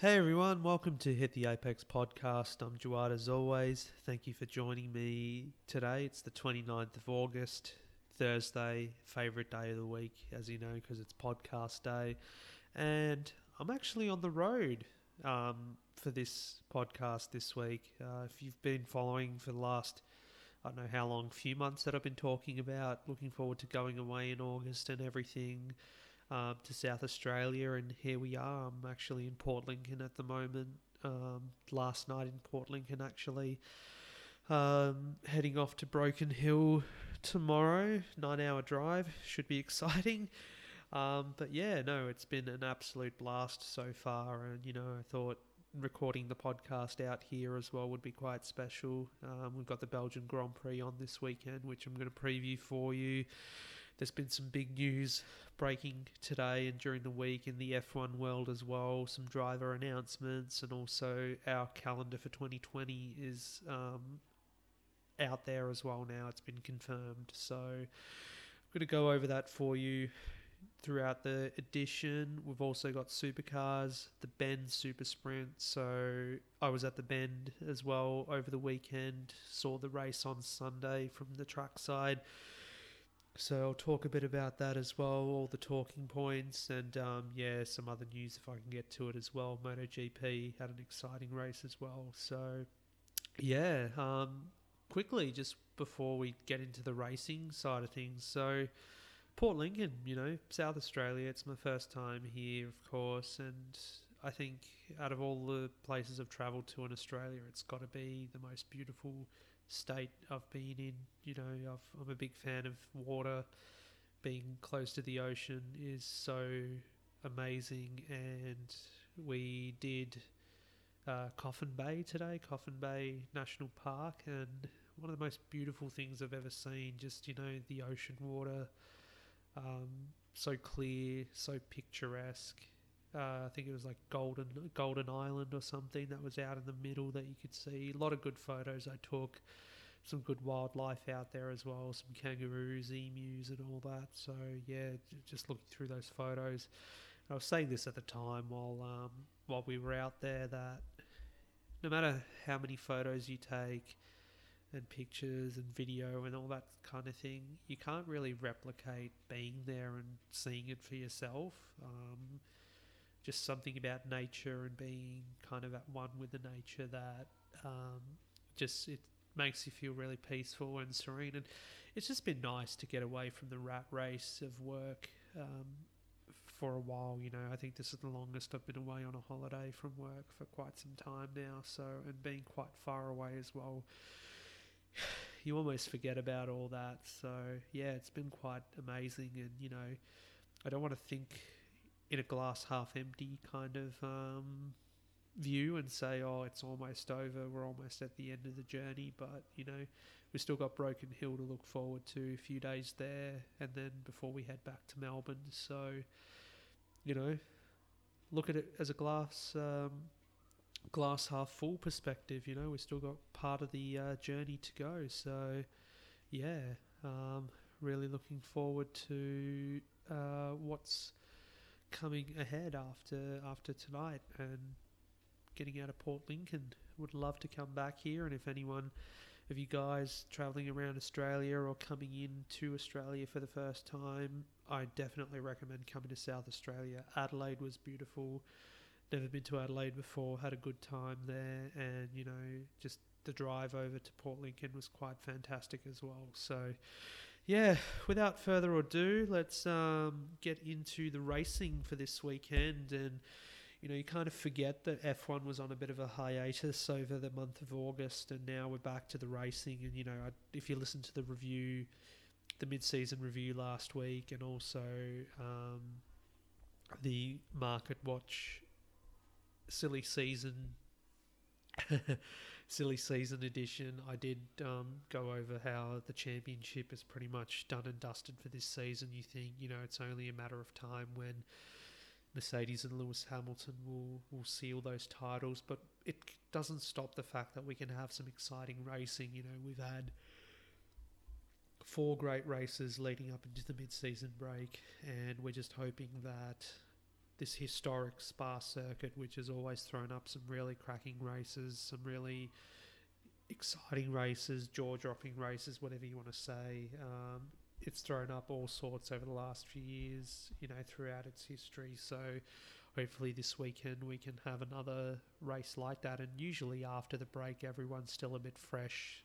Hey everyone, welcome to Hit the Apex podcast. I'm Jawad as always. Thank you for joining me today. It's the 29th of August, Thursday, favourite day of the week, as you know, because it's podcast day. And I'm actually on the road um, for this podcast this week. Uh, if you've been following for the last, I don't know how long, few months that I've been talking about, looking forward to going away in August and everything um, to South Australia, and here we are. I'm actually in Port Lincoln at the moment. Um, last night in Port Lincoln, actually. Um, heading off to Broken Hill tomorrow. Nine hour drive. Should be exciting. Um, but yeah, no, it's been an absolute blast so far. And, you know, I thought recording the podcast out here as well would be quite special. Um, we've got the Belgian Grand Prix on this weekend, which I'm going to preview for you. There's been some big news breaking today and during the week in the F1 world as well. Some driver announcements, and also our calendar for 2020 is um, out there as well now. It's been confirmed. So I'm going to go over that for you throughout the edition. We've also got supercars, the Bend Super Sprint. So I was at the Bend as well over the weekend, saw the race on Sunday from the track side. So I'll talk a bit about that as well, all the talking points, and um, yeah, some other news if I can get to it as well. MotoGP had an exciting race as well. So yeah, um, quickly just before we get into the racing side of things. So Port Lincoln, you know, South Australia. It's my first time here, of course, and I think out of all the places I've travelled to in Australia, it's got to be the most beautiful state I've been in. You know, I've, I'm a big fan of water. Being close to the ocean is so amazing, and we did uh, Coffin Bay today, Coffin Bay National Park, and one of the most beautiful things I've ever seen. Just you know, the ocean water, um, so clear, so picturesque. Uh, I think it was like Golden Golden Island or something that was out in the middle that you could see. A lot of good photos I took. Some good wildlife out there as well. Some kangaroos, emus, and all that. So yeah, just looking through those photos. I was saying this at the time while um, while we were out there that no matter how many photos you take and pictures and video and all that kind of thing, you can't really replicate being there and seeing it for yourself. Um, just something about nature and being kind of at one with the nature that um, just it makes you feel really peaceful and serene. And it's just been nice to get away from the rat race of work um, for a while. You know, I think this is the longest I've been away on a holiday from work for quite some time now. So, and being quite far away as well. You almost forget about all that. So, yeah, it's been quite amazing. And, you know, I don't want to think in a glass half empty kind of um, view and say, oh, it's almost over, we're almost at the end of the journey. But, you know, we've still got Broken Hill to look forward to, a few days there, and then before we head back to Melbourne. So, you know, look at it as a glass. Um, glass half full perspective you know we've still got part of the uh, journey to go so yeah um, really looking forward to uh, what's coming ahead after after tonight and getting out of Port Lincoln. Would love to come back here, and if anyone of you guys traveling around Australia or coming in to Australia for the first time, I definitely recommend coming to South Australia. Adelaide was beautiful. Never been to Adelaide before. Had a good time there, and you know, just the drive over to Port Lincoln was quite fantastic as well. So, yeah, without further ado, let's um, get into the racing for this weekend. And, you know, you kind of forget that F1 was on a bit of a hiatus over the month of August, and now we're back to the racing. And, you know, I, if you listen to the review, the mid season review last week, and also um, the Market Watch silly season. silly season edition, I did um, go over how the championship is pretty much done and dusted for this season. You think, you know, it's only a matter of time when Mercedes and Lewis Hamilton will, will seal those titles, but it doesn't stop the fact that we can have some exciting racing. You know, we've had four great races leading up into the mid season break, and we're just hoping that this historic Spa circuit, which has always thrown up some really cracking races, some really exciting races, jaw dropping races, whatever you want to say. Um, it's thrown up all sorts over the last few years, you know, throughout its history. So hopefully this weekend we can have another race like that. And usually after the break, everyone's still a bit fresh.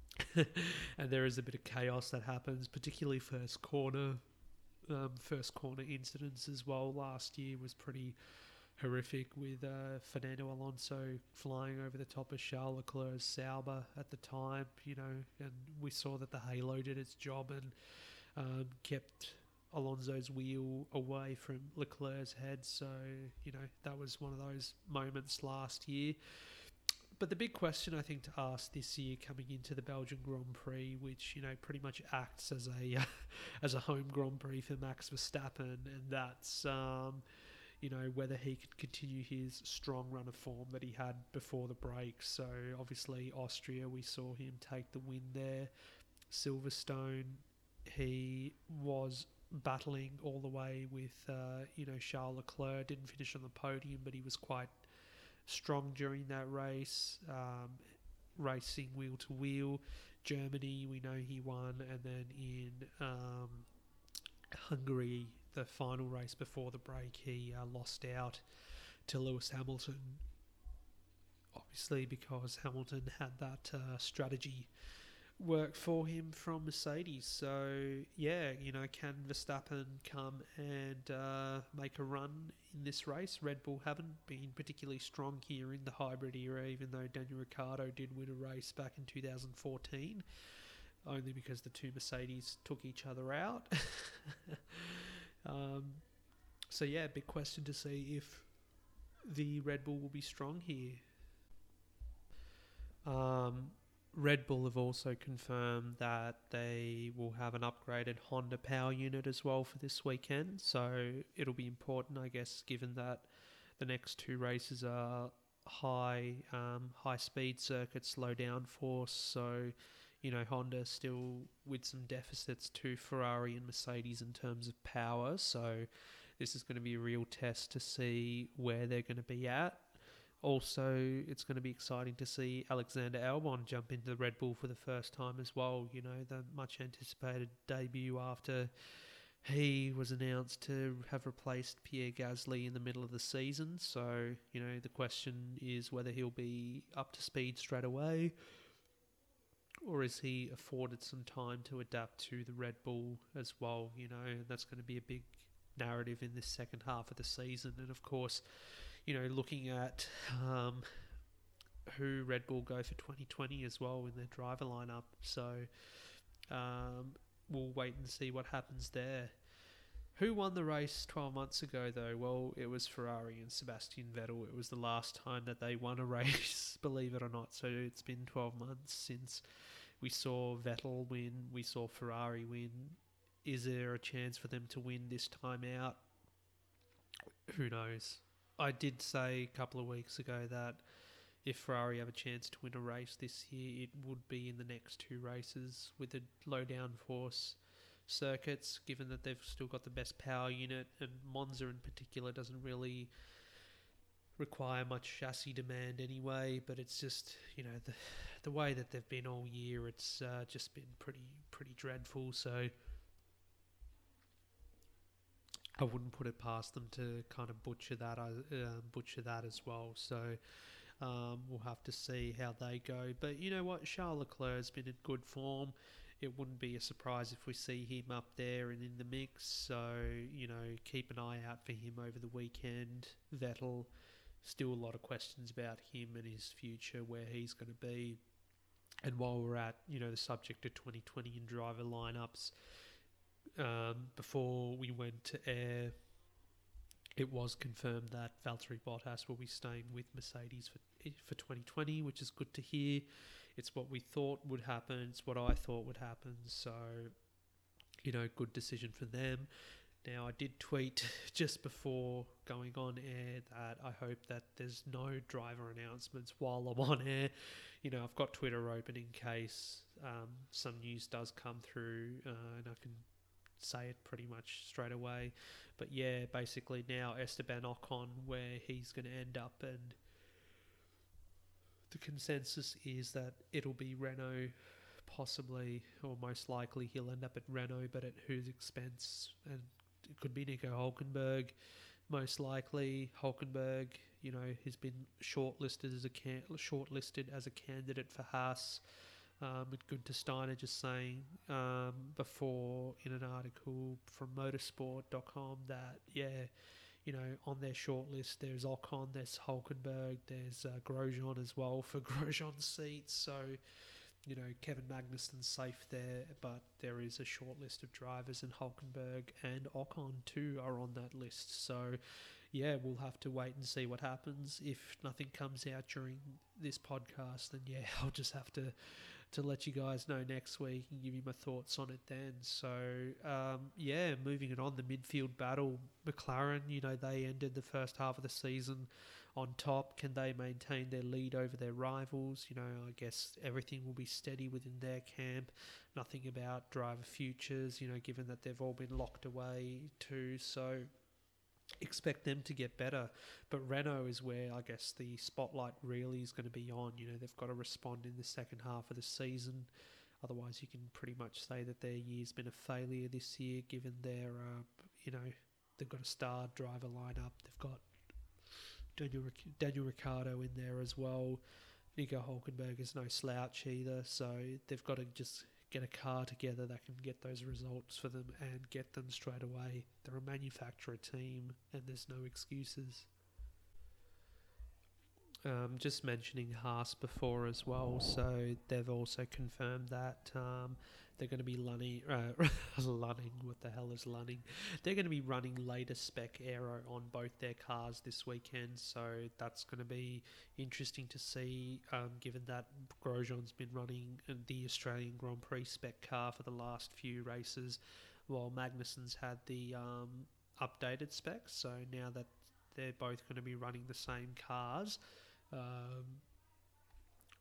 and there is a bit of chaos that happens, particularly first corner. Um, first corner incidents as well last year was pretty horrific with uh, Fernando Alonso flying over the top of Charles Leclerc's Sauber at the time, you know, and we saw that the Halo did its job and um, kept Alonso's wheel away from Leclerc's head. So, you know, that was one of those moments last year. But the big question I think to ask this year coming into the Belgian Grand Prix, which you know pretty much acts as a as a home Grand Prix for Max Verstappen, and that's um, you know, whether he could continue his strong run of form that he had before the break. So obviously Austria, we saw him take the win there. Silverstone, he was battling all the way with, uh, you know, Charles Leclerc. Didn't finish on the podium, but he was quite strong during that race. Um, racing wheel to wheel. Germany, we know he won, and then in um, Hungary, the final race before the break, he uh, lost out to Lewis Hamilton. Obviously, because Hamilton had that uh, strategy work for him from Mercedes. So, yeah, you know, can Verstappen come and uh, make a run in this race? Red Bull haven't been particularly strong here in the hybrid era, even though Daniel Ricciardo did win a race back in 2014 only because the two Mercedes took each other out. Um, so yeah, big question to see if the Red Bull will be strong here. Um, Red Bull have also confirmed that they will have an upgraded Honda power unit as well for this weekend. So it'll be important, I guess, given that the next two races are high um, high speed circuits, low downforce. So you know, Honda still with some deficits to Ferrari and Mercedes in terms of power. So this is going to be a real test to see where they're going to be at. Also, it's going to be exciting to see Alexander Albon jump into the Red Bull for the first time as well. You know, the much anticipated debut after he was announced to have replaced Pierre Gasly in the middle of the season. So, you know, the question is whether he'll be up to speed straight away or is he afforded some time to adapt to the Red Bull as well? You know, that's going to be a big narrative in this second half of the season. And of course, you know, looking at um, who Red Bull go for 2020 as well in their driver lineup. So um, we'll wait and see what happens there. Who won the race 12 months ago, though? Well, it was Ferrari and Sebastian Vettel. It was the last time that they won a race, believe it or not. So it's been 12 months since we saw Vettel win, we saw Ferrari win. Is there a chance for them to win this time out? Who knows? I did say a couple of weeks ago that if Ferrari have a chance to win a race this year, it would be in the next two races with the low downforce circuits, given that they've still got the best power unit, and Monza in particular doesn't really require much chassis demand anyway. But it's just you know the the way that they've been all year, it's uh, just been pretty pretty dreadful. So I wouldn't put it past them to kind of butcher that uh, uh, butcher that as well. So. Um, we'll have to see how they go. But you know what? Charles Leclerc has been in good form it wouldn't be a surprise if we see him up there and in the mix. So, you know, keep an eye out for him over the weekend. Vettel, still a lot of questions about him and his future, where he's going to be. And while we're at, you know, the subject of 2020 and driver lineups, um, before we went to air, it was confirmed that Valtteri Bottas will be staying with Mercedes for for 2020, which is good to hear. It's what we thought would happen. It's what I thought would happen. So, you know, good decision for them. Now, I did tweet just before going on air that I hope that there's no driver announcements while I'm on air. You know, I've got Twitter open in case um, some news does come through uh, and I can say it pretty much straight away. But yeah, basically now Esteban Ocon, where he's going to end up, and the consensus is that it'll be Renault, possibly or most likely he'll end up at Renault, but at whose expense? And it could be Nico Hulkenberg, most likely Hulkenberg. You know, he's been shortlisted as a can- shortlisted as a candidate for Haas. Um, with Guenther Steiner just saying um, before in an article from motorsport.com that, yeah, you know, on their shortlist, there's Ocon, there's Hulkenberg, there's uh, Grosjean as well for Grosjean's seat. So, you know, Kevin Magnussen's safe there, but there is a short list of drivers, and Hulkenberg and Ocon too are on that list. So, yeah, we'll have to wait and see what happens. If nothing comes out during this podcast, then yeah, I'll just have to to let you guys know next week and give you my thoughts on it then. So, um, yeah, moving it on, the midfield battle, McLaren, you know, they ended the first half of the season on top. Can they maintain their lead over their rivals? You know, I guess everything will be steady within their camp. Nothing about driver futures, you know, given that they've all been locked away too. So, expect them to get better. But Renault is where I guess the spotlight really is going to be on. You know, they've got to respond in the second half of the season. Otherwise, you can pretty much say that their year's been a failure this year, given their, uh, you know, they've got a star driver lineup. They've got Daniel, Daniel Ricciardo in there as well. Nico Hulkenberg is no slouch either, so they've got to just get a car together that can get those results for them and get them straight away. They're a manufacturer team, and there's no excuses. Um, just mentioning Haas before as well, so they've also confirmed that um, they're going to be running, uh, running. What the hell is running? They're going to be running latest spec aero on both their cars this weekend, so that's going to be interesting to see. Um, given that Grosjean's been running the Australian Grand Prix spec car for the last few races, while Magnussen's had the um, updated specs. So now that they're both going to be running the same cars. Um,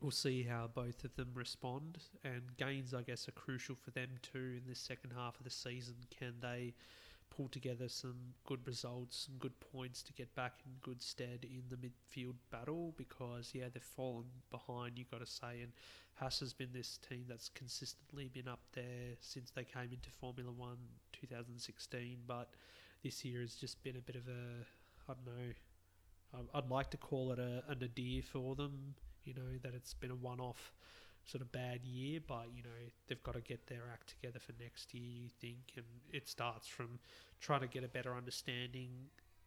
we'll see how both of them respond. And gains, I guess, are crucial for them too in the second half of the season. Can they pull together some good results, some good points to get back in good stead in the midfield battle? Because, yeah, they've fallen behind, you've got to say. And Haas has been this team that's consistently been up there since they came into Formula One 2016. But this year has just been a bit of a, I don't know, I'd like to call it a, a nadir for them you know, that it's been a one off sort of bad year, but, you know, they've got to get their act together for next year, you think. And it starts from trying to get a better understanding,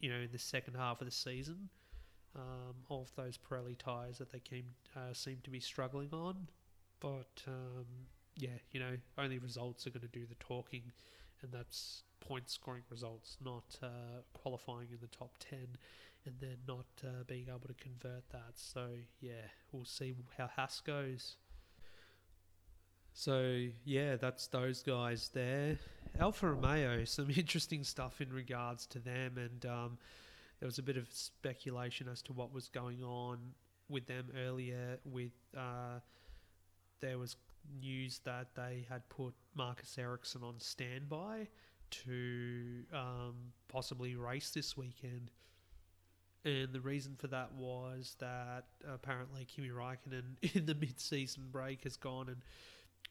you know, in the second half of the season um, of those Pirelli tyres that they came, uh, seem to be struggling on. But, um, yeah, you know, only results are going to do the talking, and that's point scoring results, not uh, qualifying in the top 10 and then not uh, being able to convert that. So yeah, we'll see how Haas goes. So yeah, that's those guys there. Alfa Romeo, some interesting stuff in regards to them, and um, there was a bit of speculation as to what was going on with them earlier. With uh, there was news that they had put Marcus Ericsson on standby to um, possibly race this weekend. And the reason for that was that apparently Kimi Raikkonen in the mid season break has gone and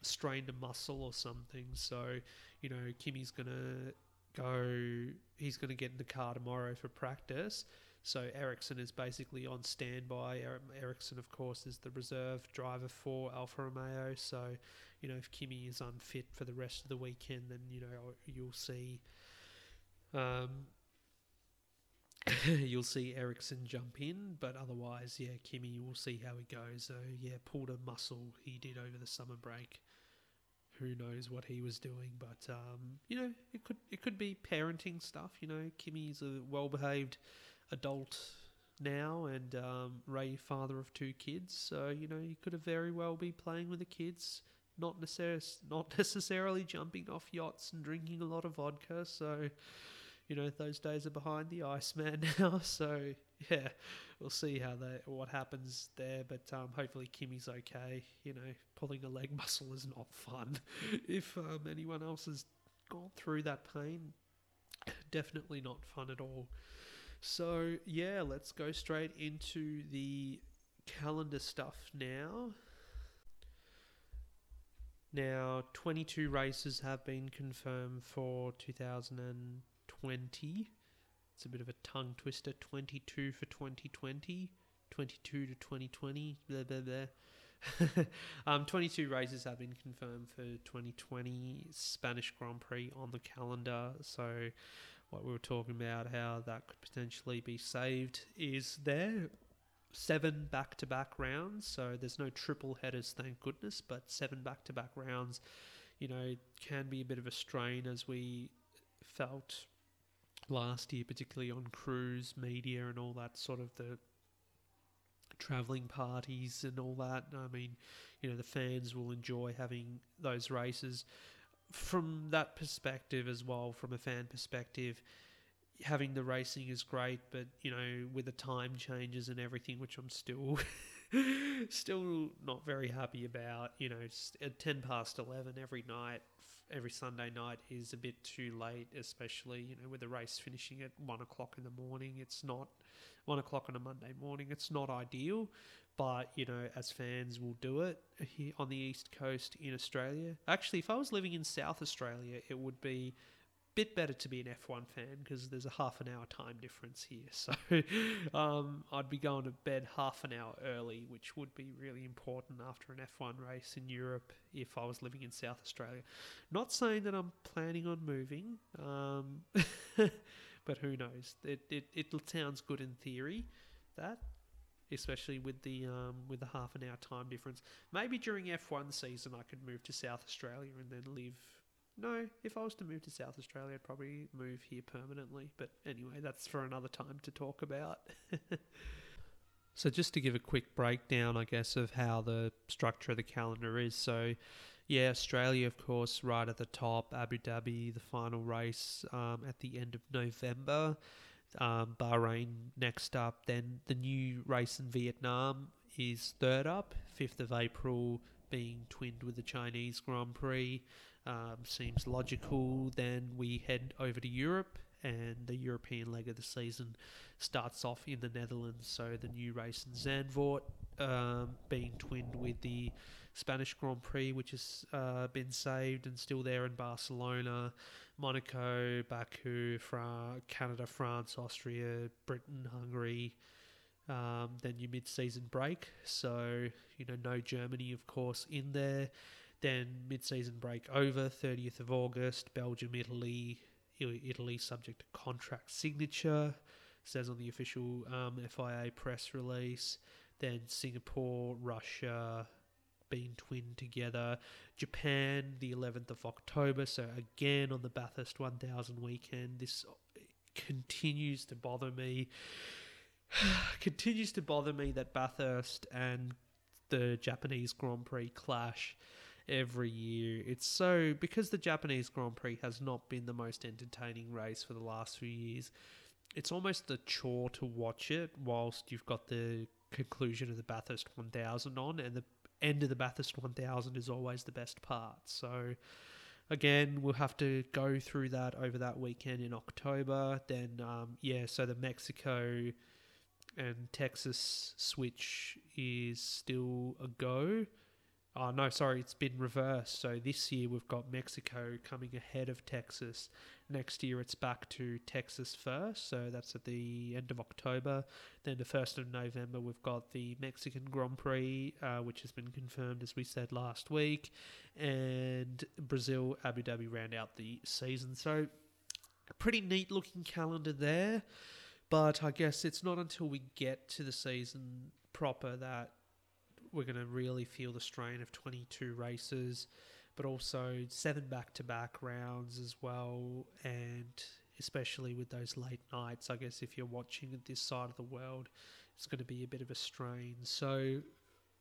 strained a muscle or something. So, you know, Kimi's to go, he's to get in the car tomorrow for practice. So Ericsson is basically on standby. Ericsson, of course, is the reserve driver for Alfa Romeo. So, you know, if Kimi is unfit for the rest of the weekend, then, you know, you'll see um, you'll see Ericsson jump in, but otherwise, yeah, Kimi, we'll see how he goes. So, yeah, pulled a muscle he did over the summer break. Who knows what he was doing, but um, you know, it could it could be parenting stuff. You know, Kimi's a well-behaved adult now, and um, Ray, father of two kids, so you know he could have very well be playing with the kids, not necessarily not necessarily jumping off yachts and drinking a lot of vodka. So you know those days are behind the Iceman now. So yeah, we'll see how that what happens there. But um, hopefully Kimi's okay. You know, pulling a leg muscle is not fun. if um, anyone else has gone through that pain. Definitely not fun at all. So, yeah, let's go straight into the calendar stuff now. Now, 22 races have been confirmed for 2020. It's a bit of a tongue twister 22 for 2020, 22 to 2020, blah, blah, blah. um, 22 races have been confirmed for 2020 Spanish Grand Prix on the calendar. So, what we were talking about, how that could potentially be saved, is there. Seven back to back rounds. So, there's no triple headers, thank goodness, but seven back to back rounds, you know, can be a bit of a strain as we felt last year, particularly on crews media and all that sort of the traveling parties and all that. I mean, you know, the fans will enjoy having those races. From that perspective as well, from a fan perspective, having the racing is great, but you know, with the time changes and everything, which I'm still still not very happy about. You know, at ten past eleven every night, every Sunday night is a bit too late, especially you know with the race finishing at one o'clock in the morning. It's not one o'clock on a Monday morning. It's not ideal, but you know, as fans, we'll do it here on the east coast in Australia. Actually, if I was living in South Australia, it would be bit better to be an F1 fan because there's a half an hour time difference here. So um, I'd be going to bed half an hour early, which would be really important after an F1 race in Europe if I was living in South Australia. Not saying that I'm planning on moving. Um, but who knows? It, it it sounds good in theory, that especially with the um, with the half an hour time difference. Maybe during F one season I could move to South Australia and then live. No, if I was to move to South Australia, I'd probably move here permanently. But anyway, that's for another time to talk about. so, just to give a quick breakdown, I guess, of how the structure of the calendar is. So, yeah, Australia, of course, right at the top. Abu Dhabi, the final race um, at the end of November. Um, Bahrain next up. Then the new race in Vietnam is third up, 5th of April, being twinned with the Chinese Grand Prix. Um, seems logical. Then we head over to Europe, and the European leg of the season starts off in the Netherlands. So the new race in Zandvoort um, being twinned with the Spanish Grand Prix, which has uh, been saved and still there in Barcelona, Monaco, Baku, Fra- Canada, France, Austria, Britain, Hungary. Um, then your mid-season break, so you know no Germany, of course, in there. Then mid-season break over, 30th of August, Belgium, Italy, Italy subject to contract signature, says on the official um, FIA press release. Then Singapore, Russia, being twinned together. Japan, the 11th of October, so again on the Bathurst 1000 weekend. This continues to bother me. continues to bother me that Bathurst and the Japanese Grand Prix clash every year. It's so because the Japanese Grand Prix has not been the most entertaining race for the last few years. It's almost a chore to watch it whilst you've got the conclusion of the Bathurst 1000 on and the end of the Bathurst 1000 is always the best part. So, again, we'll have to go through that over that weekend in October. Then, um, yeah, so the Mexico and Texas switch is still a go. Oh, no, sorry, it's been reversed. So this year we've got Mexico coming ahead of Texas. Next year it's back to Texas first. So that's at the end of October. Then the 1st of November we've got the Mexican Grand Prix, uh, which has been confirmed, as we said last week. And Brazil, Abu Dhabi round out the season. So a pretty neat looking calendar there. But I guess it's not until we get to the season proper that we're going to really feel the strain of 22 races, but also seven back to back rounds as well. And especially with those late nights, I guess if you're watching at this side of the world, it's going to be a bit of a strain. So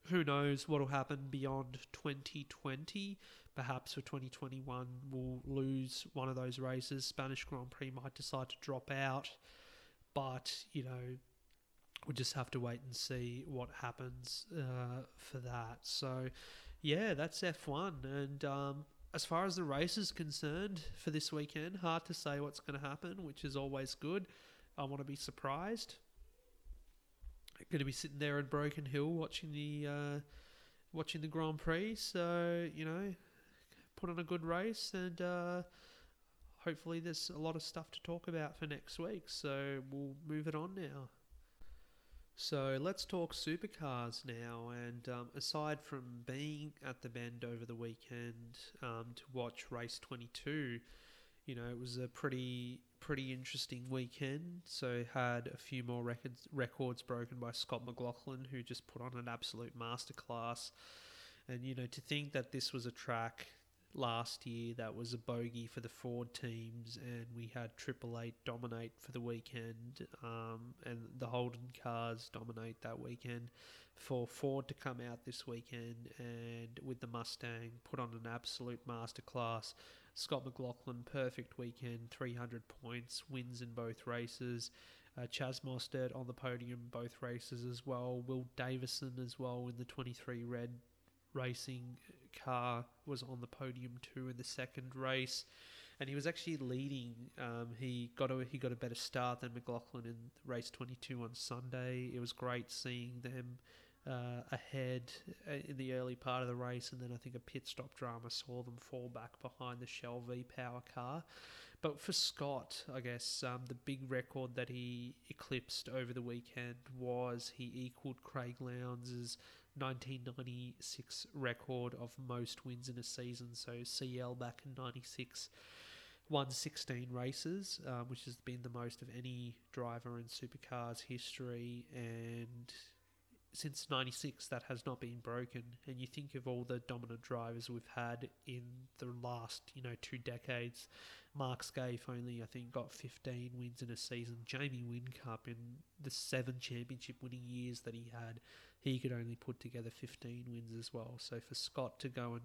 who knows what will happen beyond 2020? Perhaps for 2021, we'll lose one of those races. Spanish Grand Prix might decide to drop out. But, you know, we'll just have to wait and see what happens uh, for that. So, yeah, that's F1. And um, as far as the race is concerned for this weekend, hard to say what's going to happen, which is always good. I want to be surprised. Going to be sitting there at Broken Hill watching the uh, watching the Grand Prix. So you know, put on a good race, and uh, hopefully there's a lot of stuff to talk about for next week. So we'll move it on now. So let's talk supercars now. And um, aside from being at the Bend over the weekend um, to watch race 22, you know, it was a pretty pretty interesting weekend. So had a few more records records broken by Scott McLaughlin, who just put on an absolute masterclass. And you know, to think that this was a track last year that was a bogey for the Ford teams, and we had Triple Eight dominate for the weekend, um, and the Holden cars dominate that weekend. For Ford to come out this weekend and with the Mustang put on an absolute masterclass. Scott McLaughlin, perfect weekend, 300 points, wins in both races. Uh, Chaz Mostert on the podium both races as well. Will Davison as well in the 23 red racing car was on the podium too in the second race, and he was actually leading. Um, he got a he got a better start than McLaughlin in race 22 on Sunday. It was great seeing them. Uh, ahead uh, in the early part of the race, and then I think a pit stop drama saw them fall back behind the Shell V Power car. But for Scott, I guess um, the big record that he eclipsed over the weekend was he equaled Craig Lowndes' 1996 record of most wins in a season. So CL back in 96 won 16 races, um, which has been the most of any driver in supercars history. And since 96, that has not been broken. And you think of all the dominant drivers we've had in the last, you know, two decades. Mark Skaife only, I think, got 15 wins in a season. Jamie Whincup in the seven championship winning years that he had he could only put together 15 wins as well. So for Scott to go and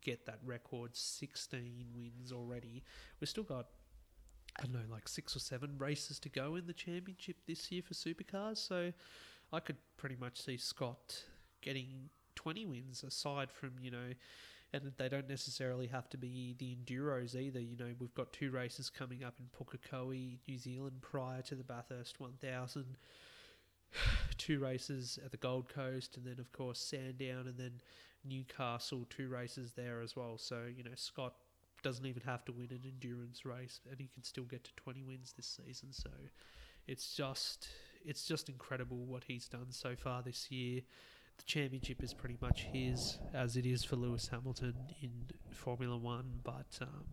get that record, 16 wins already, we've still got, I don't know, like six or seven races to go in the championship this year for supercars. So I could pretty much see Scott getting 20 wins aside from, you know, and they don't necessarily have to be the enduros either. You know, we've got two races coming up in Pukekohe, New Zealand, prior to the Bathurst 1000 two races at the Gold Coast, and then of course Sandown, and then Newcastle, two races there as well. So you know Scott doesn't even have to win an endurance race, and he can still get to 20 wins this season. So it's just it's just incredible what he's done so far this year. The championship is pretty much his, as it is for Lewis Hamilton in Formula One. But um,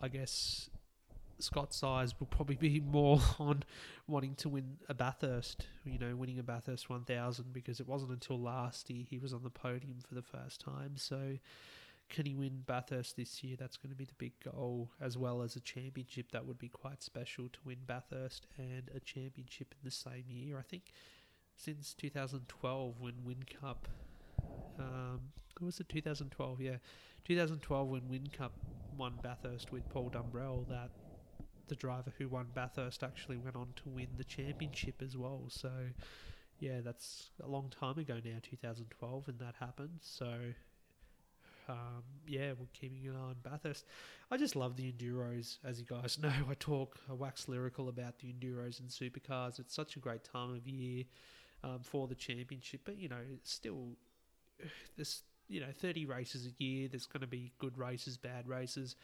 I guess Scott's eyes will probably be more on wanting to win a Bathurst, you know, winning a Bathurst 1000 because it wasn't until last year he was on the podium for the first time. So, can he win Bathurst this year? That's going to be the big goal, as well as a championship. That would be quite special to win Bathurst and a championship in the same year. I think since 2012 when Whincup, um, what was it 2012? Yeah, 2012 when Whincup won Bathurst with Paul Dumbrell. That the driver who won Bathurst actually went on to win the championship as well. So, yeah, that's a long time ago now, 2012, and that happened. So, um, yeah, we're keeping an eye on Bathurst. I just love the Enduros. As you guys know, I talk, I wax lyrical about the Enduros and supercars. It's such a great time of year um, for the championship, but, you know, still, there's, you know, 30 races a year. There's going to be good races, bad races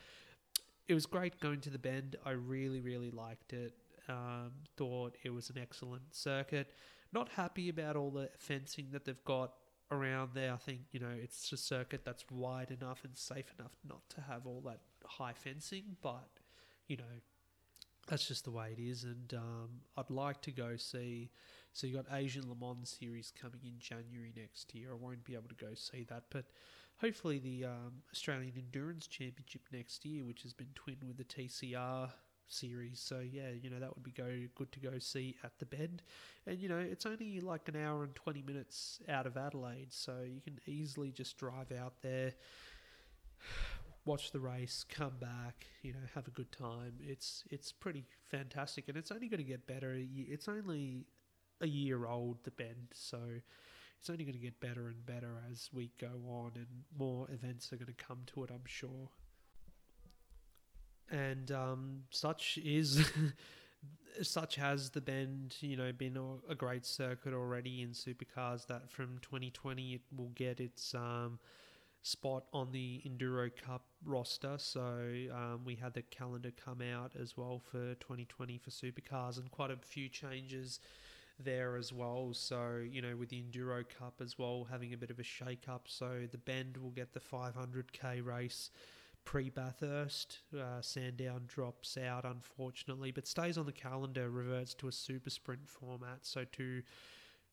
it was great going to the Bend. I really, really liked it. Um, thought it was an excellent circuit. Not happy about all the fencing that they've got around there. I think you know it's a circuit that's wide enough and safe enough not to have all that high fencing, but you know that's just the way it is. And um, I'd like to go see. So you got Asian Le Mans series coming in January next year. I won't be able to go see that, but hopefully the um, Australian Endurance Championship next year, which has been twinned with the TCR series. So yeah, you know that would be go good to go see at the Bend, and you know it's only like an hour and twenty minutes out of Adelaide, so you can easily just drive out there. Watch the race, come back, you know, have a good time. It's it's pretty fantastic, and it's only going to get better. It's only a year old, the Bend, so it's only going to get better and better as we go on, and more events are going to come to it, I'm sure. And um, such is. such has the bend, you know, been a, great circuit already in supercars that from 2020 it will get its um, spot on the Enduro Cup roster. So um, we had the calendar come out as well for 2020 for supercars and quite a few changes there as well. So, you know, with the Enduro Cup as well, having a bit of a shake up. So the Bend will get the 500k race pre Bathurst. Uh, Sandown drops out, unfortunately, but stays on the calendar, reverts to a super sprint format. So to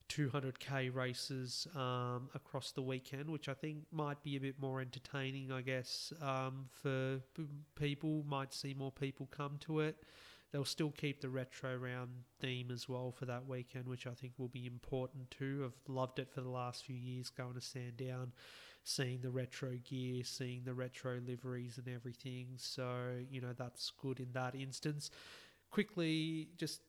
200k races um, across the weekend, which I think might be a bit more entertaining, I guess, um, for people. Might see more people come to it. They'll still keep the retro round theme as well for that weekend, which I think will be important too. I've loved it for the last few years going to Sandown, seeing the retro gear, seeing the retro liveries and everything. So, you know, that's good in that instance. Quickly, just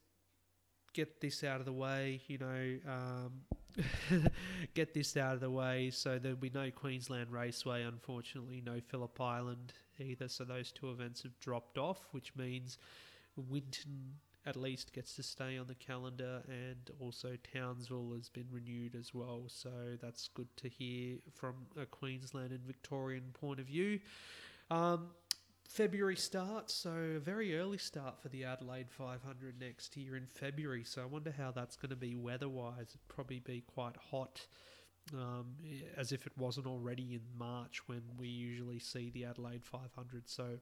get this out of the way, you know, um, get this out of the way. So there'll be no Queensland Raceway, unfortunately, no Phillip Island either. So those two events have dropped off, which means Winton at least gets to stay on the calendar, and also Townsville has been renewed as well. So that's good to hear from a Queensland and Victorian point of view. Um, February start, so a very early start for the Adelaide 500 next year in February. So I wonder how that's going to be weather-wise. It'd probably be quite hot, um, as if it wasn't already in March when we usually see the Adelaide 500. So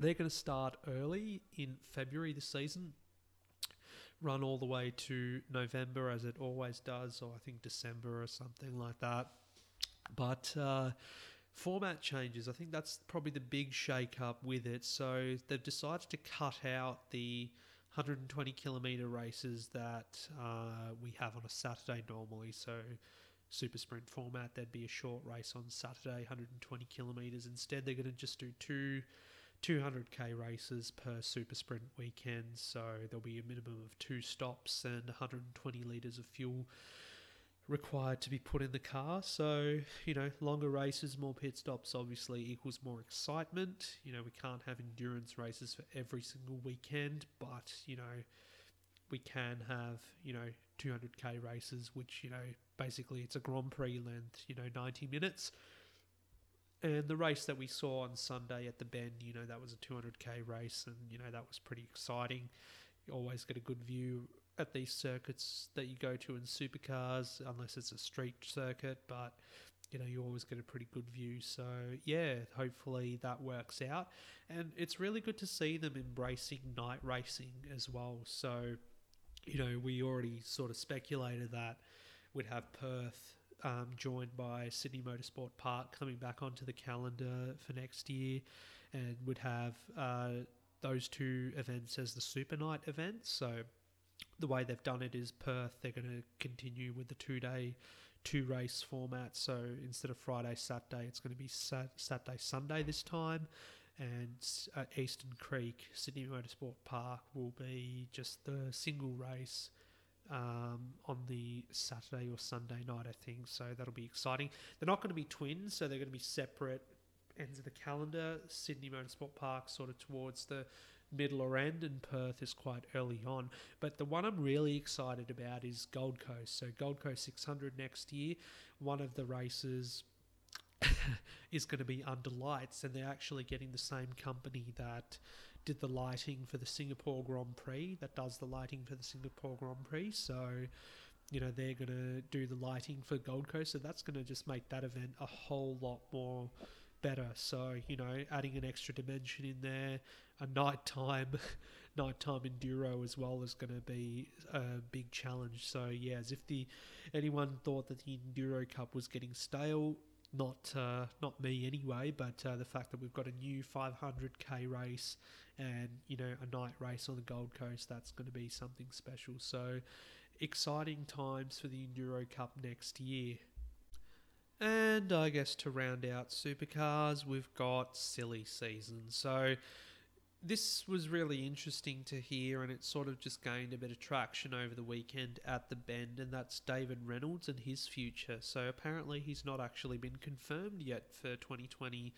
they're going to start early in February this season, run all the way to November as it always does, or I think December or something like that. But uh, format changes. I think that's probably the big shake up with it. So they've decided to cut out the 120 kilometer races that uh, we have on a Saturday normally. So super sprint format, there'd be a short race on Saturday, 120 kilometers. Instead, they're going to just do two 200k races per super sprint weekend. So there'll be a minimum of two stops and 120 litres of fuel required to be put in the car. So, you know, longer races, more pit stops obviously equals more excitement. You know, we can't have endurance races for every single weekend, but, you know, we can have, you know, 200k races, which, you know, basically it's a Grand Prix length, you know, 90 minutes. And the race that we saw on Sunday at the Bend, you know, that was a 200k race, and, you know, that was pretty exciting. You always get a good view at these circuits that you go to in supercars, unless it's a street circuit, but you know, you always get a pretty good view. So, yeah, hopefully that works out. And it's really good to see them embracing night racing as well. So, you know, we already sort of speculated that we'd have Perth um, joined by Sydney Motorsport Park coming back onto the calendar for next year, and would have uh, those two events as the Super Night events. So, the way they've done it is Perth, they're going to continue with the two day, two race format. So instead of Friday, Saturday, it's going to be sat- Saturday, Sunday this time. And at Eastern Creek, Sydney Motorsport Park will be just the single race um, on the Saturday or Sunday night, I think. So that'll be exciting. They're not going to be twins, so they're going to be separate ends of the calendar. Sydney Motorsport Park, sort of towards the middle or end, and Perth is quite early on. But the one I'm really excited about is Gold Coast. So Gold Coast 600 next year, one of the races is going to be under lights, and they're actually getting the same company that did the lighting for the Singapore Grand Prix, that does the lighting for the Singapore Grand Prix. So, you know, they're going to do the lighting for Gold Coast, so that's going to just make that event a whole lot more better. So, you know, adding an extra dimension in there, a nighttime nighttime enduro as well is going to be a big challenge. So yeah, as if the anyone thought that the enduro cup was getting stale, not uh, not me anyway, but uh, the fact that we've got a new 500k race and you know a night race on the Gold Coast, that's going to be something special. So exciting times for the enduro cup next year. And I guess to round out supercars, we've got silly season. So this was really interesting to hear, and it sort of just gained a bit of traction over the weekend at the Bend, and that's David Reynolds and his future. So apparently, he's not actually been confirmed yet for 2020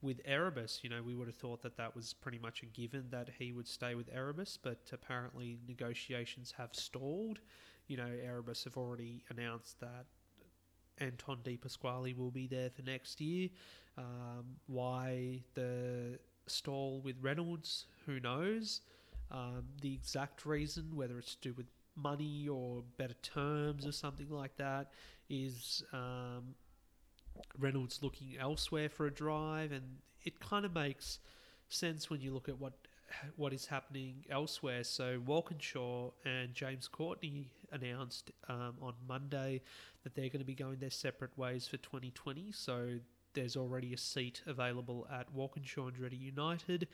with Erebus. You know, we would have thought that that was pretty much a given that he would stay with Erebus, but apparently, negotiations have stalled. You know, Erebus have already announced that Anton De Pasquale will be there for next year. Um, why the stall with Reynolds, who knows? Um, the exact reason, whether it's to do with money or better terms or something like that, is um, Reynolds looking elsewhere for a drive, and it kind of makes sense when you look at what what is happening elsewhere. So Walkinshaw and James Courtney announced um, on Monday that they're going to be going their separate ways for 2020. So there's already a seat available at Walkinshaw and Andretti United.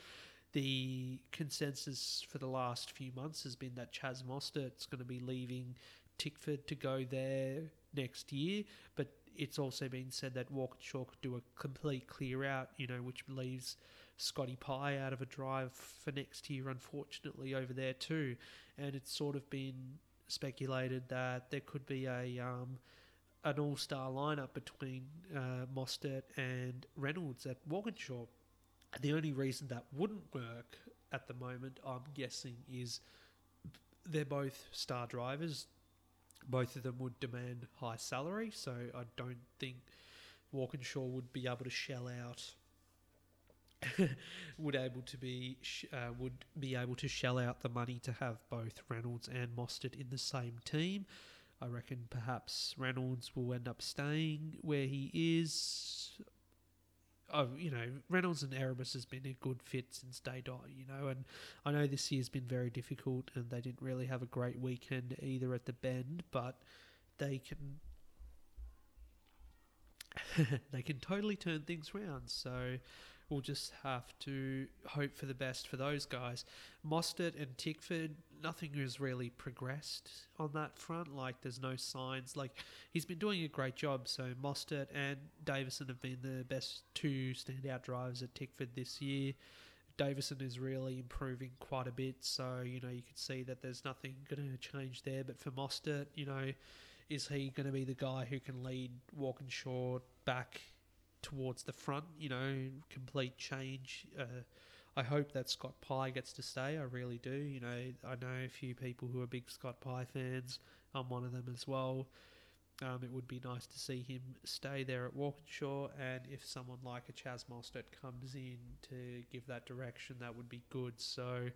The consensus for the last few months has been that Chaz Mostert's going to be leaving Tickford to go there next year, but it's also been said that Walkinshaw could do a complete clear out, you know, which leaves Scotty Pye out of a drive for next year, unfortunately, over there too. And it's sort of been speculated that there could be a um, an all star lineup between uh, Mostert and Reynolds at Walkinshaw. The only reason that wouldn't work at the moment, I'm guessing, is they're both star drivers. Both of them would demand high salary, so I don't think Walkinshaw would be able to shell out. would able to be uh, would be able to shell out the money to have both Reynolds and Mostert in the same team. I reckon perhaps Reynolds will end up staying where he is. Oh, you know, Reynolds and Erebus has been a good fit since day dot, you know, and I know this year's been very difficult and they didn't really have a great weekend either at the Bend, but they can they can totally turn things around. So we'll just have to hope for the best for those guys. Mostert and Tickford, nothing has really progressed on that front. Like, there's no signs. Like, he's been doing a great job. So, Mostert and Davison have been the best two standout drivers at Tickford this year. Davison is really improving quite a bit. So, you know, you can see that there's nothing going to change there. But for Mostert, you know, is he going to be the guy who can lead Walkinshaw back towards the front? You know, complete change. Uh, I hope that Scott Pye gets to stay. I really do. You know, I know a few people who are big Scott Pye fans. I'm one of them as well. Um, it would be nice to see him stay there at Walkinshaw, and if someone like a Chaz Mostert comes in to give that direction, that would be good. So,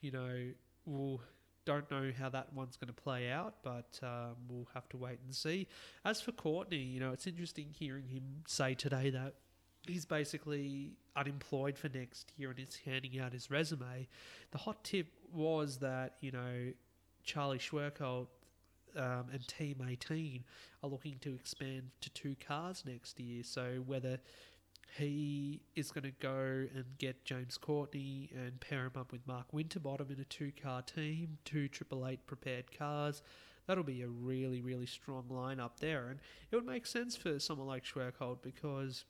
you know, we'll don't know how that one's going to play out, but um, we'll have to wait and see. As for Courtney, you know, it's interesting hearing him say today that he's basically unemployed for next year and is handing out his resume. The hot tip was that, you know, Charlie Schwerkolt um, and Team 18 are looking to expand to two cars next year. So whether he is going to go and get James Courtney and pair him up with Mark Winterbottom in a two car team, two Triple Eight prepared cars. That'll be a really, really strong lineup there. And it would make sense for someone like Schwerkolt because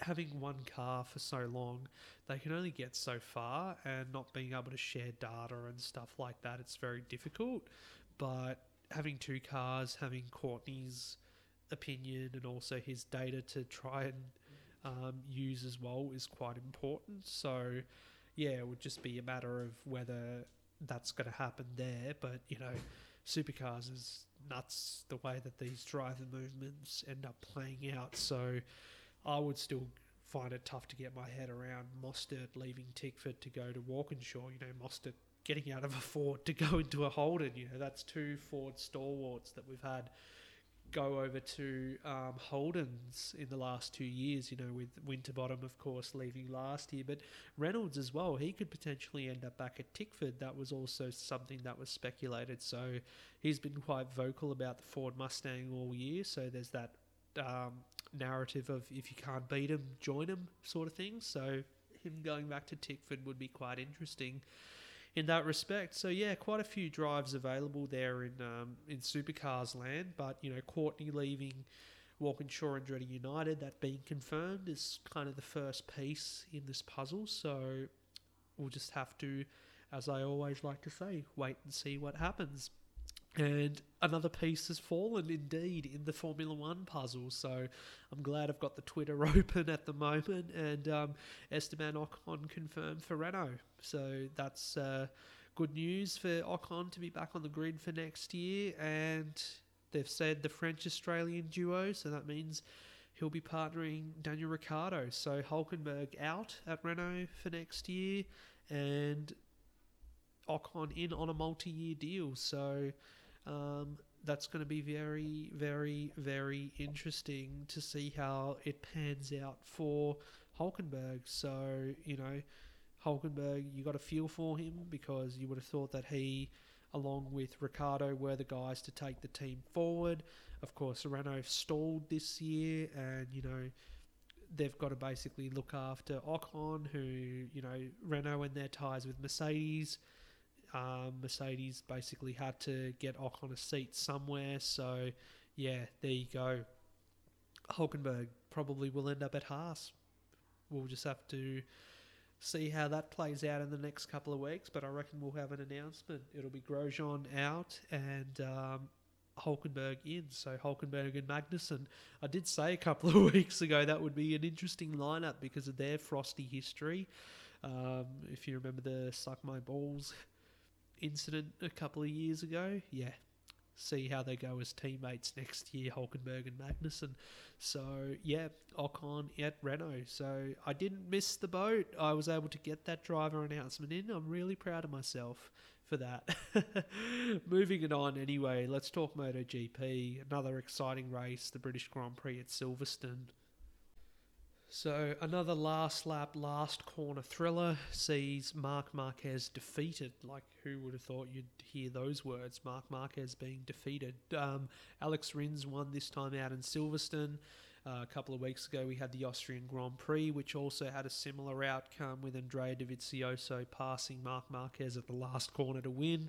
having one car for so long, they can only get so far, and not being able to share data and stuff like that, it's very difficult. But having two cars, having Courtney's opinion and also his data to try and um, use as well is quite important. So, yeah, it would just be a matter of whether that's going to happen there. But, you know, supercars is nuts the way that these driver movements end up playing out. So, I would still find it tough to get my head around Mostert leaving Tickford to go to Walkinshaw. You know, Mostert getting out of a Ford to go into a Holden. You know, that's two Ford stalwarts that we've had go over to um, Holdens in the last two years, you know, with Winterbottom, of course, leaving last year. But Reynolds as well, he could potentially end up back at Tickford. That was also something that was speculated. So he's been quite vocal about the Ford Mustang all year. So there's that um, narrative of if you can't beat him, join him sort of thing. So him going back to Tickford would be quite interesting in that respect. So yeah, quite a few drives available there in um, in supercars land. But you know, Courtney leaving Walkinshaw Andretti United, that being confirmed, is kind of the first piece in this puzzle. So we'll just have to, as I always like to say, wait and see what happens. And another piece has fallen indeed in the Formula One puzzle. So I'm glad I've got the Twitter open at the moment. And um, Esteban Ocon confirmed for Renault. So that's uh, good news for Ocon to be back on the grid for next year. And they've said the French Australian duo. So that means he'll be partnering Daniel Ricciardo. So Hulkenberg out at Renault for next year. And Ocon in on a multi year deal. So um, that's going to be very, very, very interesting to see how it pans out for Hulkenberg. So, you know, Hulkenberg, you got a feel for him because you would have thought that he, along with Ricciardo, were the guys to take the team forward. Of course, Renault stalled this year, and you know they've got to basically look after Ocon, who you know Renault and their ties with Mercedes um, Mercedes basically had to get Ocon a seat somewhere. So, yeah, there you go. Hulkenberg probably will end up at Haas. We'll just have to see how that plays out in the next couple of weeks. But I reckon we'll have an announcement. It'll be Grosjean out and um, Hulkenberg in. So Hulkenberg and Magnussen. I did say a couple of weeks ago that would be an interesting lineup because of their frosty history. Um, if you remember the suck my balls incident a couple of years ago. Yeah, see how they go as teammates next year, Hulkenberg and Magnussen. So yeah, Ocon at Renault. So I didn't miss the boat. I was able to get that driver announcement in. I'm really proud of myself for that. Moving it on anyway, let's talk MotoGP. Another exciting race, the British Grand Prix at Silverstone. So another last lap, last corner thriller sees Marc Marquez defeated. Like who would have thought you'd hear those words? Marc Marquez being defeated. Um, Alex Rins won this time out in Silverstone. Uh, a couple of weeks ago, we had the Austrian Grand Prix, which also had a similar outcome with Andrea Dovizioso passing Marc Marquez at the last corner to win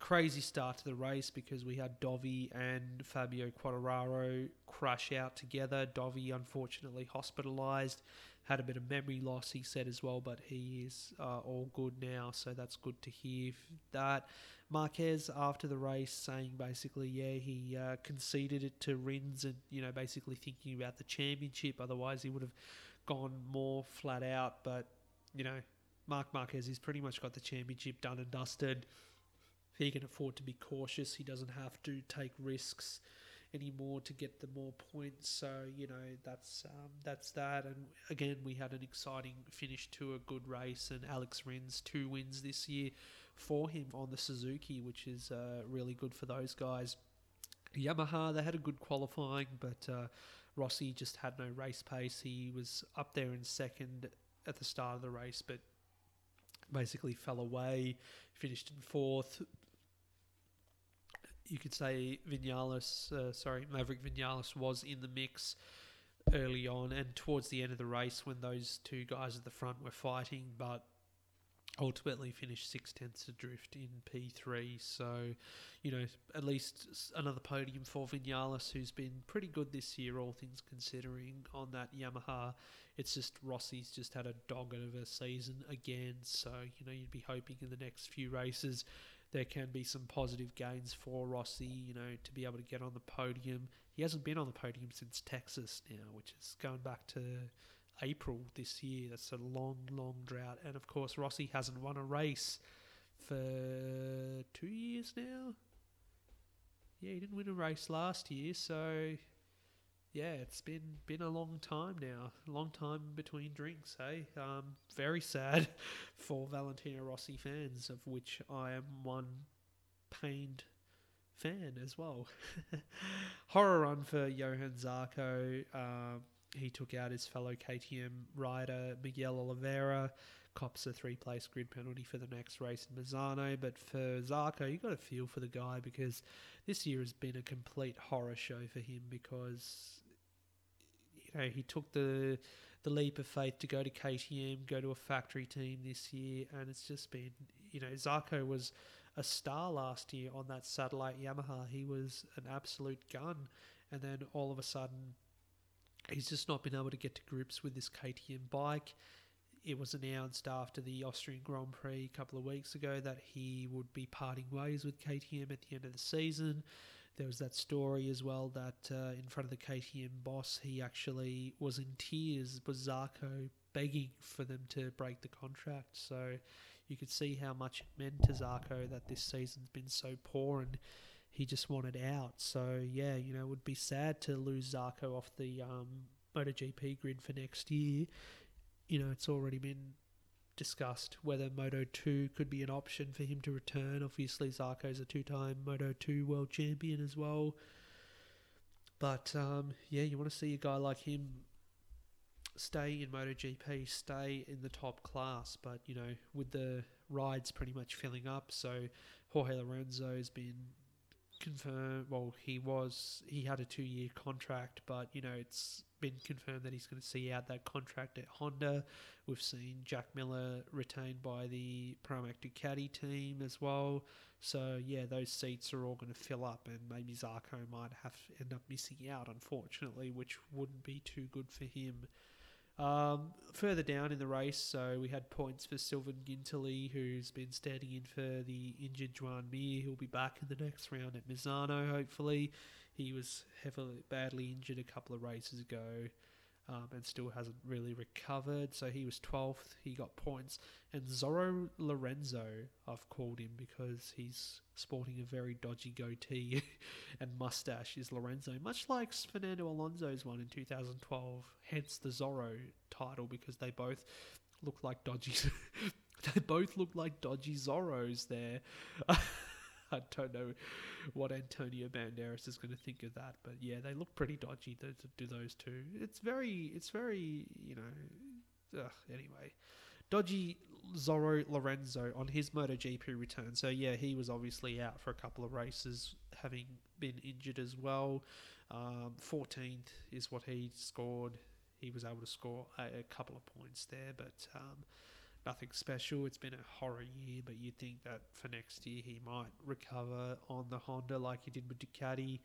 crazy start to the race because we had Dovi and Fabio Quartararo crash out together. Dovi, unfortunately, hospitalised, had a bit of memory loss, he said as well, but he is uh, all good now, so that's good to hear that. Marquez, after the race, saying basically, yeah, he uh, conceded it to Rins and, you know, basically thinking about the championship. Otherwise, he would have gone more flat out, but, you know, Marc Marquez, he's pretty much got the championship done and dusted he can afford to be cautious. He doesn't have to take risks anymore to get the more points. So you know that's um, that's that. And again, we had an exciting finish to a good race, and Alex Rins two wins this year for him on the Suzuki, which is uh, really good for those guys. Yamaha they had a good qualifying, but uh, Rossi just had no race pace. He was up there in second at the start of the race, but basically fell away, finished in fourth, you could say Vinales, uh, sorry, Maverick Vinales was in the mix early on and towards the end of the race when those two guys at the front were fighting, but ultimately finished six tenths adrift in P3. So, you know, at least another podium for Vinales, who's been pretty good this year, all things considering, on that Yamaha. It's just Rossi's just had a dog of a season again. So, you know, you'd be hoping in the next few races there can be some positive gains for Rossi, you know, to be able to get on the podium. He hasn't been on the podium since Texas now, which is going back to April this year. That's a long, long drought. And of course, Rossi hasn't won a race for two years now. Yeah, he didn't win a race last year, so yeah, it's been been a long time now, long time between drinks. Hey, um, very sad for Valentino Rossi fans, of which I am one pained fan as well. Horror run for Johan Zarco. Uh, he took out his fellow KTM rider Miguel Oliveira. Cops a three place grid penalty for the next race in Misano. But for Zarco, you got to feel for the guy because this year has been a complete horror show for him because you know, he took the the leap of faith to go to KTM, go to a factory team this year, and it's just been, you know, Zarco was a star last year on that satellite Yamaha. He was an absolute gun, and then all of a sudden, he's just not been able to get to grips with this KTM bike. it was announced after the Austrian Grand Prix a couple of weeks ago that he would be parting ways with KTM at the end of the season. There was that story as well that uh, in front of the KTM boss, he actually was in tears, was Zarco begging for them to break the contract. So you could see how much it meant to Zarco that this season's been so poor and he just wanted out. So yeah, you know, it would be sad to lose Zarco off the um, MotoGP grid for next year. You know, it's already been discussed whether Moto 2 could be an option for him to return. Obviously, Zarco's a two time Moto 2 world champion as well. But um, yeah, you want to see a guy like him stay in MotoGP, stay in the top class. But, you know, with the rides pretty much filling up, so Jorge Lorenzo has been confirmed. Well, he was he had a two year contract, but you know it's been confirmed that he's going to see out that contract at Honda. We've seen Jack Miller retained by the Pramac Ducati team as well. So yeah, those seats are all going to fill up, and maybe Zarco might have end up missing out, unfortunately, which wouldn't be too good for him. Um, further down in the race, so we had points for Sylvain Guintoli, who's been standing in for the injured Joan Mir. He'll be back in the next round at Misano, hopefully. He was heavily, badly injured a couple of races ago um, and still hasn't really recovered. So he was 12th. He got points. And Zorro Lorenzo, I've called him because he's sporting a very dodgy goatee and mustache, is Lorenzo, much like Fernando Alonso's one in 2012. Hence the Zorro title because they both look like dodgy. they both look like dodgy Zorros there. I don't know what Antonio Banderas is going to think of that, but yeah, they look pretty dodgy. To, do those two. It's very, it's very, you know. Ugh, anyway, dodgy Zorro Lorenzo on his MotoGP return. So yeah, he was obviously out for a couple of races, having been injured as well. Um, 14th is what he scored. He was able to score a, a couple of points there, but um, nothing special. It's been a horror year, but you'd think that for next year he might recover on the Honda like he did with Ducati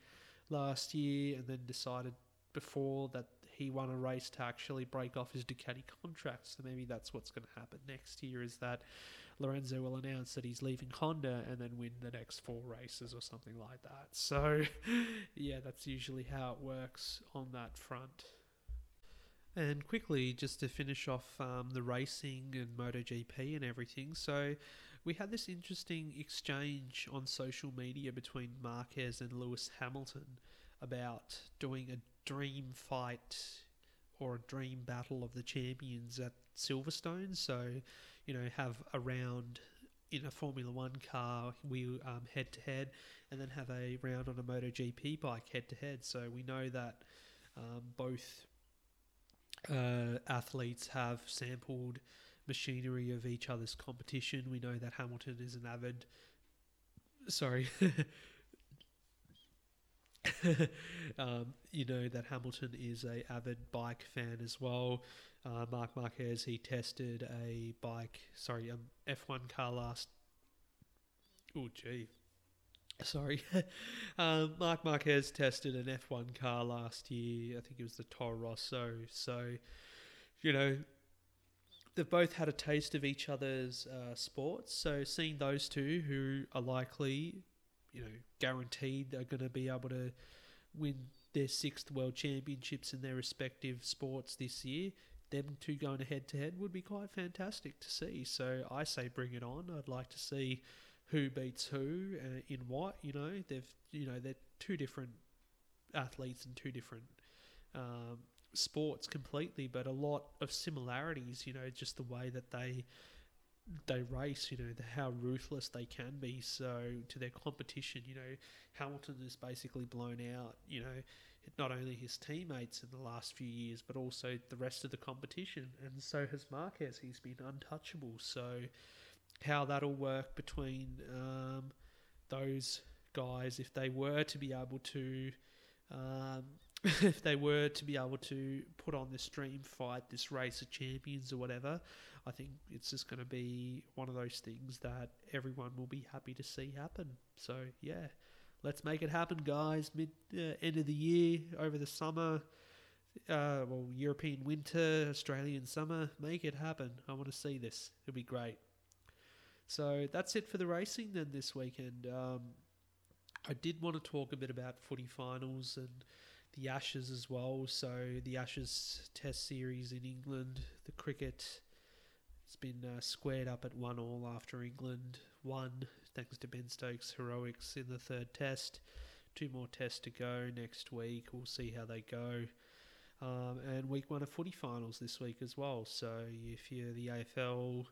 last year, and then decided before that he won a race to actually break off his Ducati contract. So maybe that's what's going to happen next year is that Lorenzo will announce that he's leaving Honda and then win the next four races or something like that. So yeah, that's usually how it works on that front. And quickly, just to finish off um, the racing and MotoGP and everything. So, we had this interesting exchange on social media between Marquez and Lewis Hamilton about doing a dream fight or a dream battle of the champions at Silverstone. So, you know, have a round in a Formula One car, we head to head, and then have a round on a MotoGP bike head to head. So we know that um, both uh, athletes have sampled machinery of each other's competition. We know that Hamilton is an avid, sorry, um, you know that Hamilton is a avid bike fan as well. Uh, Marc Marquez he tested a bike, sorry, um F1 car last. Oh gee, sorry. um, Marc Marquez tested an F1 car last year. I think it was the Toro Rosso. So, you know, they've both had a taste of each other's uh, sports. So, seeing those two who are likely, you know, guaranteed are going to be able to win their sixth world championships in their respective sports this year. Them two going head to head would be quite fantastic to see. So I say bring it on. I'd like to see who beats who uh, in what. You know, they've you know they're two different athletes and two different um, sports completely, but a lot of similarities. You know, just the way that they they race. You know, the, how ruthless they can be. So to their competition, you know, Hamilton is basically blown out. You know. Not only his teammates in the last few years, but also the rest of the competition, and so has Marquez. He's been untouchable. So, how that'll work between um, those guys if they were to be able to um, if they were to be able to put on this dream fight, this race of champions or whatever, I think it's just going to be one of those things that everyone will be happy to see happen. So yeah, let's make it happen, guys. Mid uh, end of the year, over the summer, uh, well, European winter, Australian summer. Make it happen. I want to see this. It'll be great. So that's it for the racing then this weekend. Um, I did want to talk a bit about footy finals and the Ashes as well. So the Ashes Test series in England, the cricket. It's been uh, squared up at one all after England won, thanks to Ben Stokes' heroics in the third test. Two more tests to go next week. We'll see how they go. Um, and week one of footy finals this week as well. So if you're the AFL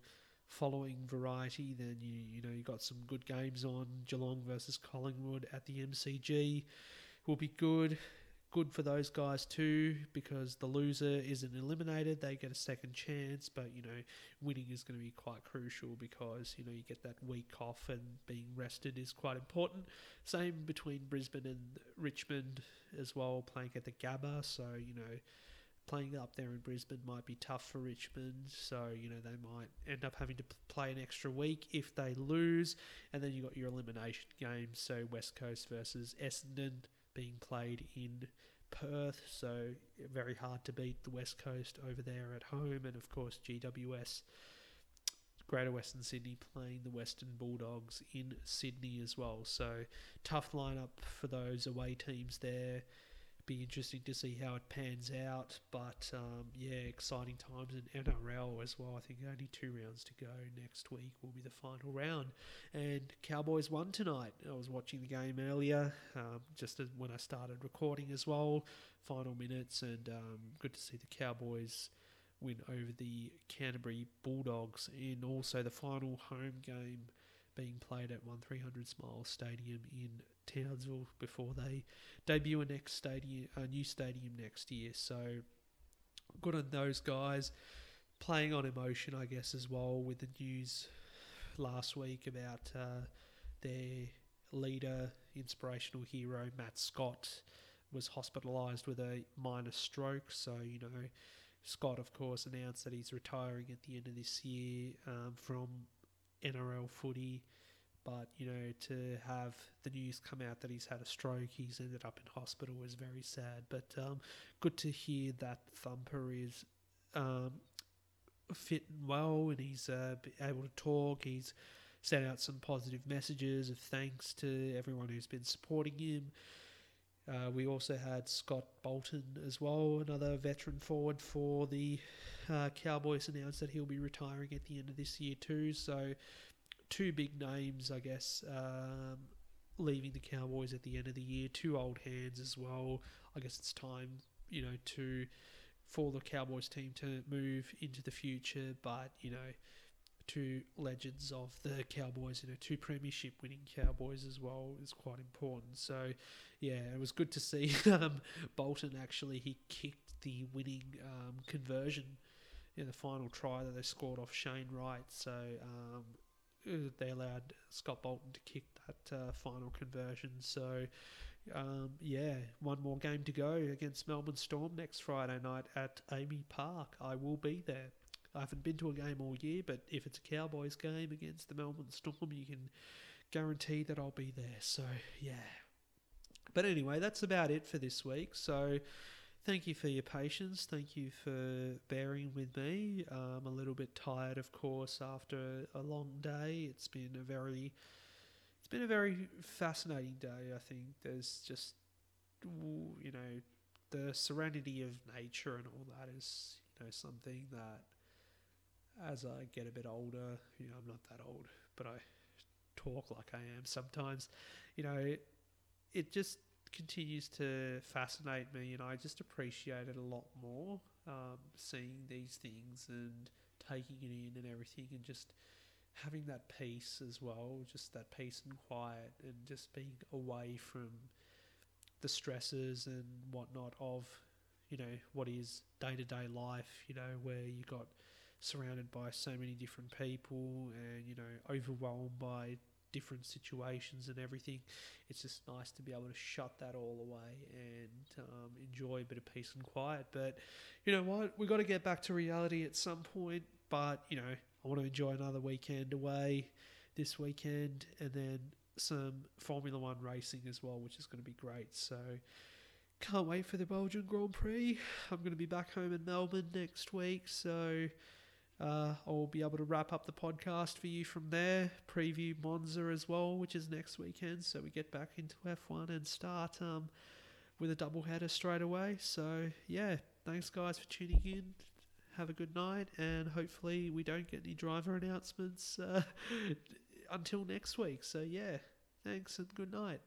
following variety, then you you know you got some good games on. Geelong versus Collingwood at the MCG will be good. Good for those guys too, because the loser isn't eliminated; they get a second chance. But you know, winning is going to be quite crucial because you know you get that week off, and being rested is quite important. Same between Brisbane and Richmond as well, playing at the Gabba. So you know, playing up there in Brisbane might be tough for Richmond. So, you know, they might end up having to play an extra week if they lose. And then you've got your elimination games. So, West Coast versus Essendon being played in Perth. So, very hard to beat the West Coast over there at home. And, of course, GWS. Greater Western Sydney playing the Western Bulldogs in Sydney as well. So, tough lineup for those away teams there be interesting to see how it pans out. But um, yeah, exciting times in NRL as well. I think only two rounds to go. Next week will be the final round. And Cowboys won tonight. I was watching the game earlier, um, just when I started recording as well. Final minutes, and um, good to see the Cowboys win over the Canterbury Bulldogs in also the final home game being played at 1300 Smile Stadium in Townsville before they debut a next stadium, a new stadium next year. So good on those guys. Playing on emotion, I guess, as well with the news last week about uh, their leader, inspirational hero Matt Scott, was hospitalised with a minor stroke. So you know, Scott, of course, announced that he's retiring at the end of this year um, from NRL footy. But you know, to have the news come out that he's had a stroke, he's ended up in hospital is very sad. But um, good to hear that Thumper is um, fit and well, and he's uh, able to talk. He's sent out some positive messages of thanks to everyone who's been supporting him. Uh, we also had Scott Bolton as well, another veteran forward for the uh, Cowboys, announced that he'll be retiring at the end of this year too. So two big names, I guess, um, leaving the Cowboys at the end of the year. Two old hands as well. I guess it's time, you know, to for the Cowboys team to move into the future. But you know, two legends of the Cowboys, you know, two premiership winning Cowboys as well is quite important. So, yeah, it was good to see um, Bolton actually he kicked the winning um, conversion in the final try that they scored off Shane Wright. So um, they allowed Scott Bolton to kick that uh, final conversion. So, um, yeah, one more game to go against Melbourne Storm next Friday night at AAMI Park. I will be there. I haven't been to a game all year, but if it's a Cowboys game against the Melbourne Storm, you can guarantee that I'll be there. So, yeah. But anyway, that's about it for this week. So, thank you for your patience. Thank you for bearing with me. I'm a little bit tired, of course, after a long day. It's been a very, it's been a very fascinating day. I think there's just, you know, the serenity of nature and all that is, you know, something that, as I get a bit older, you know, I'm not that old, but I talk like I am sometimes. You know, it just continues to fascinate me, and I just appreciate it a lot more. Um, seeing these things and taking it in and everything, and just having that peace as well, just that peace and quiet, and just being away from the stresses and whatnot of you know what is day to day life. You know where you got surrounded by so many different people and you know overwhelmed by different situations and everything. It's just nice to be able to shut that all away and um, enjoy a bit of peace and quiet. But you know what? We've got to get back to reality at some point. But you know, I want to enjoy another weekend away this weekend and then some Formula One racing as well, which is going to be great. So can't wait for the Belgian Grand Prix. I'm going to be back home in Melbourne next week, so uh, I'll be able to wrap up the podcast for you from there. Preview Monza as well, which is next weekend, so we get back into F1 and start um, with a double header straight away. So yeah, thanks guys for tuning in. Have a good night, and hopefully we don't get any driver announcements uh, until next week. So yeah, thanks and good night.